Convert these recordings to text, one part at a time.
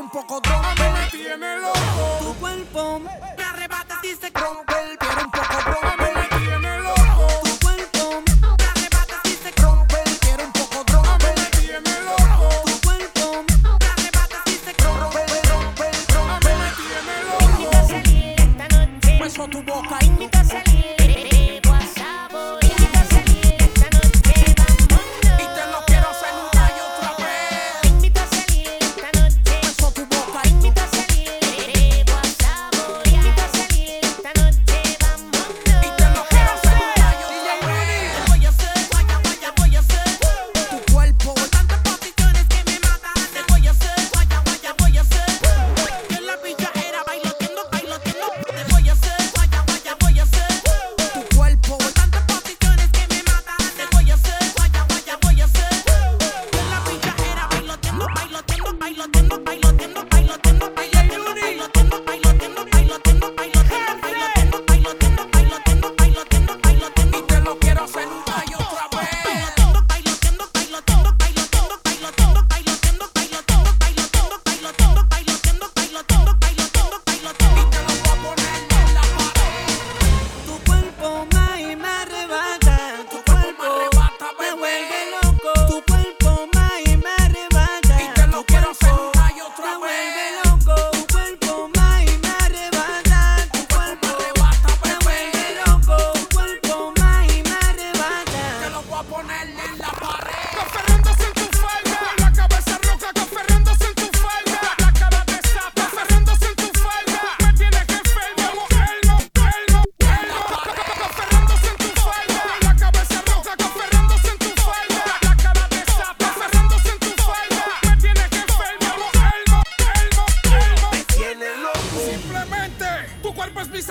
un poco de me tiene loco. Tu cuerpo me arrebata y se rompe. Quiero un poco de me tiene loco. Tu cuerpo me arrebata y se rompe. Quiero un poco de me tiene loco. Tu cuerpo me arrebata y se rompe. Me tiene loco. Esta noche. Beso tu boca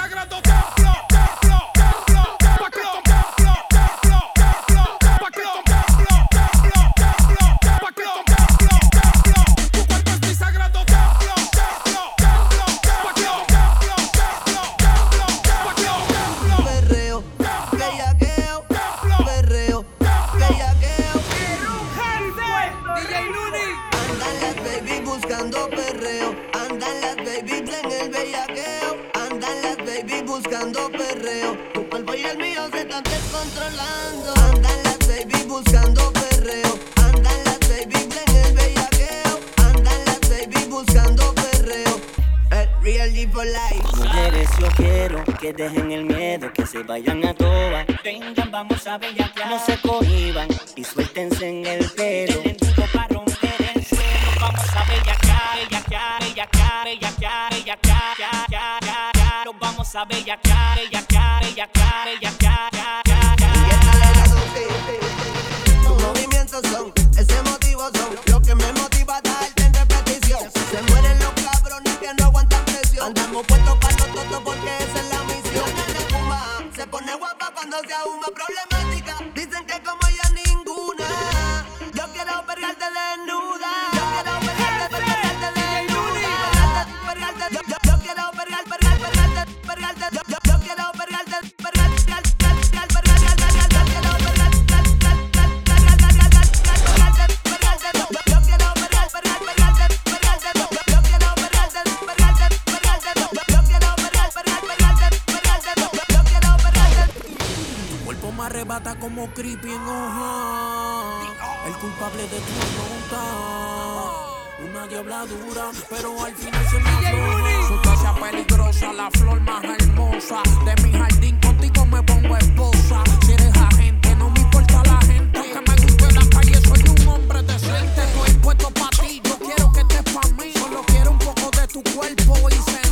sagrado templo. buscando perreo. Buscando perreo. Tu cuerpo y el mío se están descontrolando. Andan las baby buscando perreo, andan las baby en el bellaqueo, andan las baby buscando perreo. El real for life. Mujeres, yo quiero que dejen el miedo, que se vayan a toa. Vengan, vamos a bellaquear. No se cohiban y suéltense en el pelo. A. Y esta es la dosis. Tus movimientos son, ese motivo son lo que me motiva a darte en repetición. Se mueren los cabrones que no aguantan presión. Andamos puestos para nosotros porque esa es la misión. Se pone guapa cuando se ahuma problemática. arrebata como creepy en hoja. El culpable de tu nota. Una diabladura, pero al final se me afloja. Sustancia peligrosa, la flor más hermosa. De mi jardín contigo me pongo esposa. Si eres agente, no me importa la gente. Que me guste en la calle, soy un hombre decente. Estoy puesto para ti, yo quiero que estés para mí. Solo quiero un poco de tu cuerpo y se